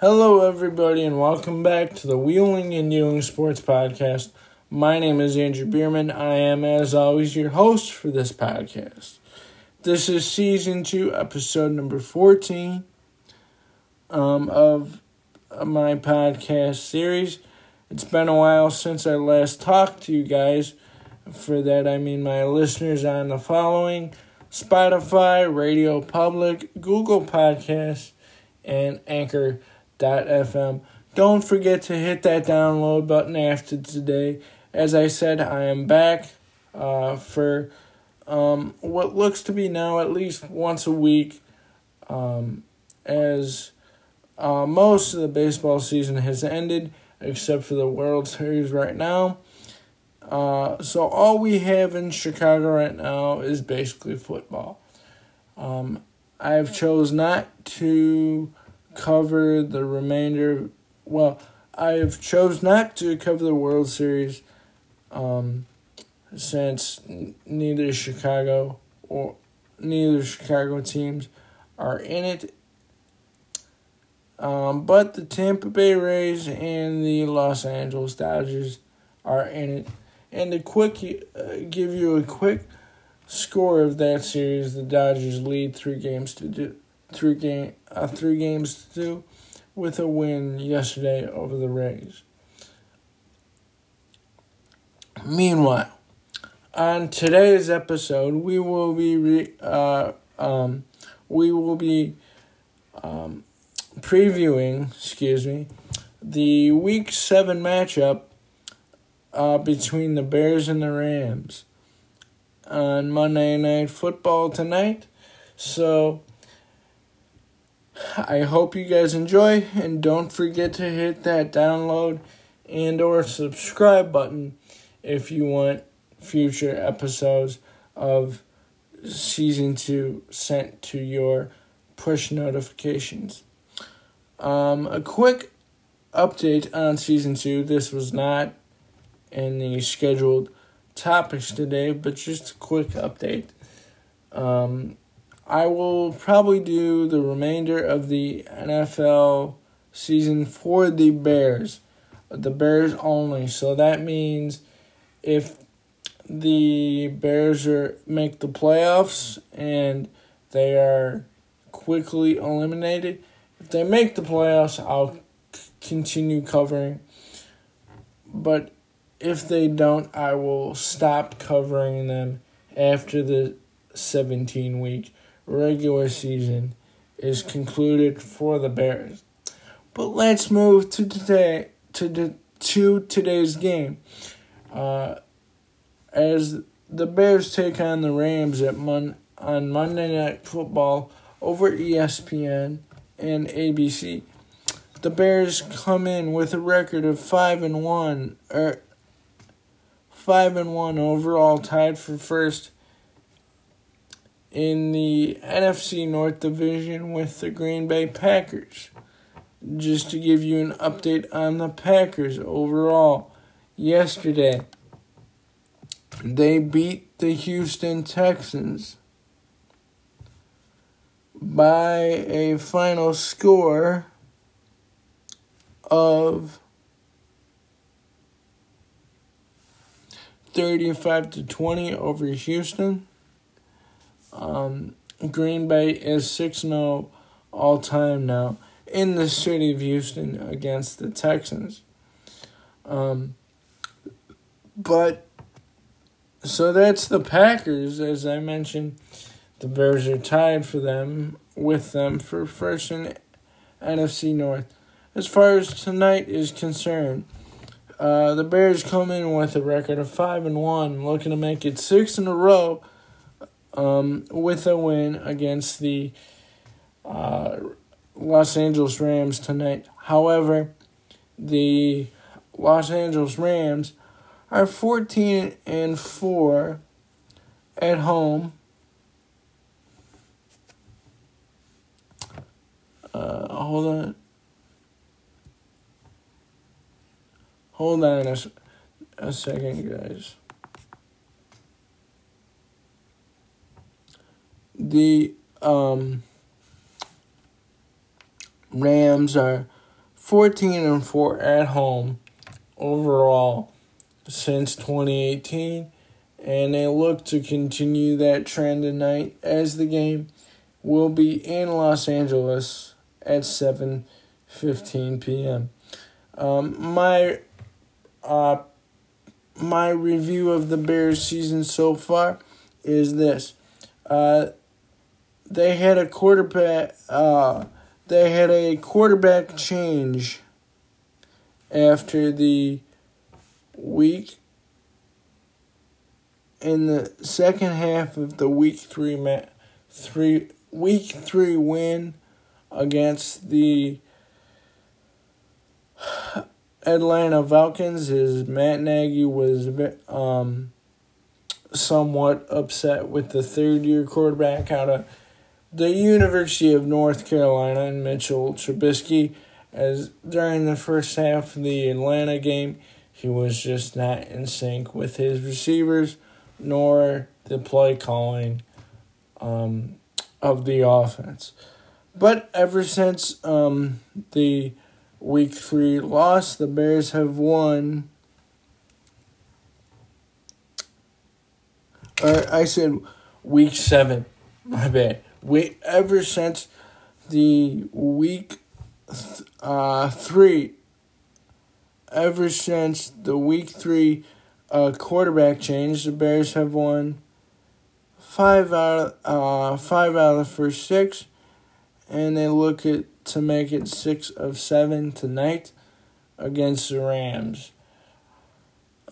Hello, everybody, and welcome back to the Wheeling and Dealing Sports Podcast. My name is Andrew Bierman. I am, as always, your host for this podcast. This is season two, episode number 14 um, of my podcast series. It's been a while since I last talked to you guys. For that, I mean my listeners on the following Spotify, Radio Public, Google Podcasts, and Anchor.fm. Don't forget to hit that download button after today. As I said, I am back uh, for um, what looks to be now at least once a week, um, as uh, most of the baseball season has ended, except for the World Series right now. Uh, so all we have in Chicago right now is basically football. Um, I've chose not to cover the remainder. Well, I have chose not to cover the World Series, um, since neither Chicago or neither Chicago teams are in it. Um, but the Tampa Bay Rays and the Los Angeles Dodgers are in it. And to quick uh, give you a quick score of that series, the Dodgers lead three games to do three game uh, three games to two, with a win yesterday over the Rays. Meanwhile, on today's episode, we will be re, uh, um, we will be um, previewing, excuse me, the Week Seven matchup uh, between the Bears and the Rams on Monday Night Football tonight. So I hope you guys enjoy and don't forget to hit that download and or subscribe button if you want future episodes of season 2 sent to your push notifications. Um, a quick update on season 2. This was not in the scheduled topics today, but just a quick update. Um, I will probably do the remainder of the NFL season for the Bears, the Bears only. So that means if the Bears are make the playoffs and they are quickly eliminated, if they make the playoffs, I'll continue covering. But if they don't, I will stop covering them after the 17 week regular season is concluded for the Bears. But let's move to today to the to today's game. Uh, as the Bears take on the Rams at Mon- on Monday Night Football over ESPN and ABC. The Bears come in with a record of five and one, er, five and one overall, tied for first in the NFC North Division with the Green Bay Packers. Just to give you an update on the Packers overall, yesterday they beat the Houston Texans by a final score of 35 to 20 over Houston. Um, Green Bay is 6 0 all time now in the city of Houston against the Texans. Um, but so that's the Packers, as I mentioned. The Bears are tied for them with them for first in NFC North. As far as tonight is concerned, uh, the Bears come in with a record of five and one, looking to make it six in a row, um, with a win against the uh, Los Angeles Rams tonight. However, the Los Angeles Rams are fourteen and four at home. Uh, hold on. Hold on a, a second, guys. The um, Rams are 14 and 4 at home overall since 2018 and they look to continue that trend tonight as the game will be in Los Angeles at 7:15 p.m. Um, my uh, my review of the Bears season so far is this. Uh, they had a quarterback uh, they had a quarterback change after the week. In the second half of the week 3 ma- 3 week 3 win against the Atlanta Falcons is Matt Nagy was um, somewhat upset with the third year quarterback out of the University of North Carolina and Mitchell Trubisky as during the first half of the Atlanta game he was just not in sync with his receivers nor the play calling um, of the offense. But ever since um, the week three loss, the Bears have won. Or I said week seven. My bad. We ever since the week uh, three. Ever since the week three uh, quarterback change, the Bears have won five out of, uh, five out of the first six and they look at to make it six of seven tonight against the Rams.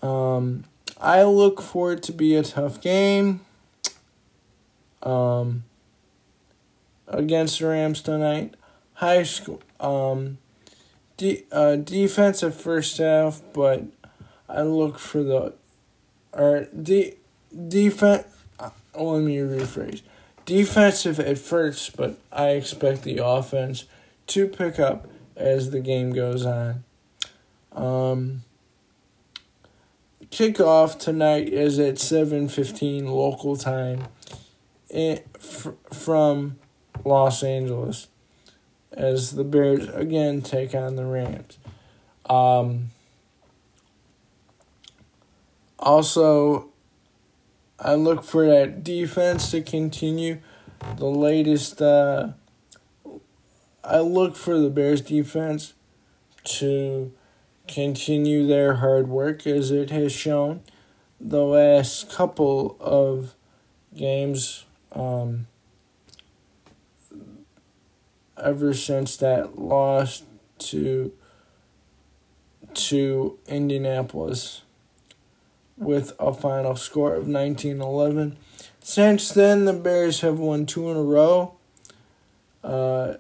Um, I look for it to be a tough game. Um, against the Rams tonight. High school, um, de- uh, defensive first half, but I look for the, or de- defense. Uh, let me rephrase defensive at first, but I expect the offense to pick up as the game goes on. Um, kickoff tonight is at 7:15 local time in, f- from Los Angeles as the Bears again take on the Rams. Um, also I look for that defense to continue the latest. Uh, I look for the Bears defense to continue their hard work as it has shown the last couple of games. Um, ever since that loss to to Indianapolis with a final score of 1911. Since then, the Bears have won two in a row. Uh,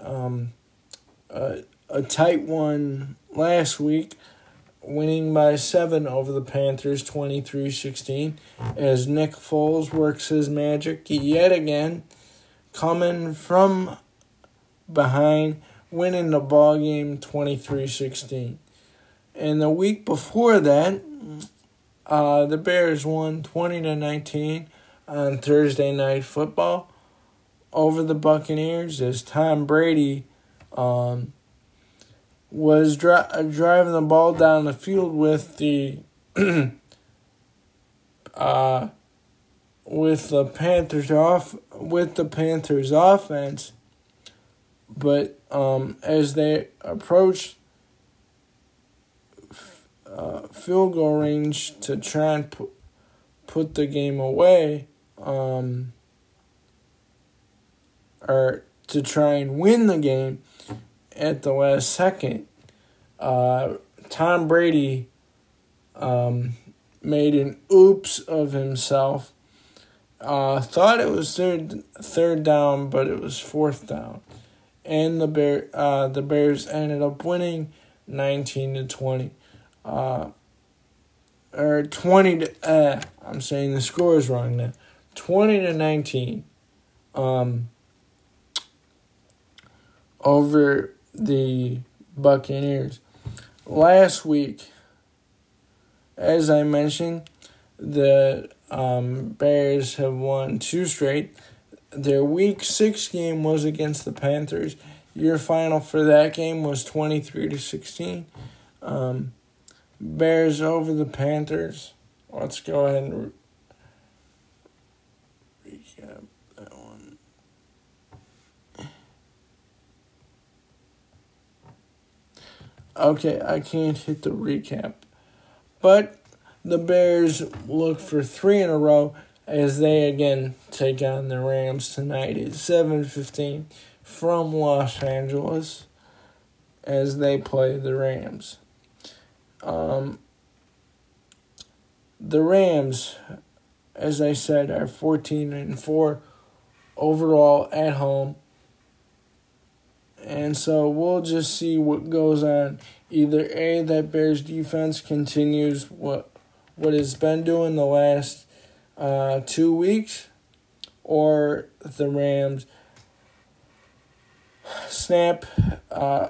um, uh, a tight one last week, winning by seven over the Panthers 23 16, as Nick Foles works his magic yet again, coming from behind, winning the ball game 23 16. And the week before that, uh, the Bears won 20 to 19 on Thursday night football over the Buccaneers as Tom Brady um, was dri- driving the ball down the field with the uh, with the Panthers off with the Panthers offense, but um, as they approached uh, field goal range to try and put, put the game away, um, or to try and win the game at the last second. Uh, Tom Brady um, made an oops of himself. Uh, thought it was third third down, but it was fourth down, and the bear uh, the Bears ended up winning nineteen to twenty uh, or 20 to, uh, I'm saying the score is wrong now. 20 to 19 um, over the Buccaneers. Last week, as I mentioned, the um, Bears have won two straight. Their week six game was against the Panthers. your final for that game was 23 to 16. Um, Bears over the Panthers. Let's go ahead and recap that one. Okay, I can't hit the recap. But the Bears look for three in a row as they again take on the Rams tonight at 7:15 from Los Angeles as they play the Rams. Um, the Rams, as I said, are 14 and 4 overall at home. And so we'll just see what goes on. Either A, that Bears defense continues what what it's been doing the last uh, two weeks, or the Rams snap uh,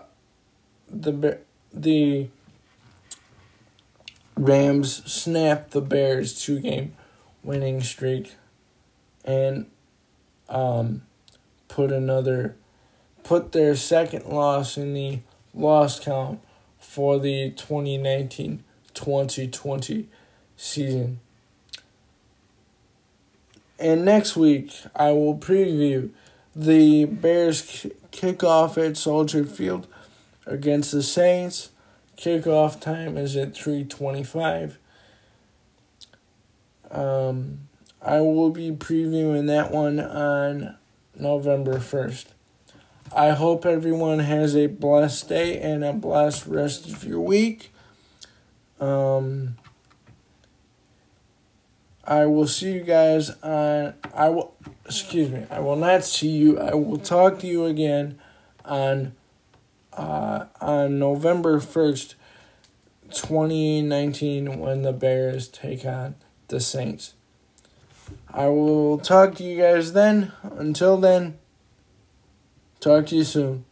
the the Rams snap the Bears two game winning streak and um, put another put their second loss in the loss count for the 2019-2020 season. And next week I will preview the Bears kickoff at Soldier Field against the Saints. Kickoff time is at 325. Um, I will be previewing that one on November 1st. I hope everyone has a blessed day and a blessed rest of your week. Um, I will see you guys on. I will. Excuse me. I will not see you. I will talk to you again on. Uh, on November first, twenty nineteen, when the Bears take on the Saints. I will talk to you guys then. Until then. Talk to you soon.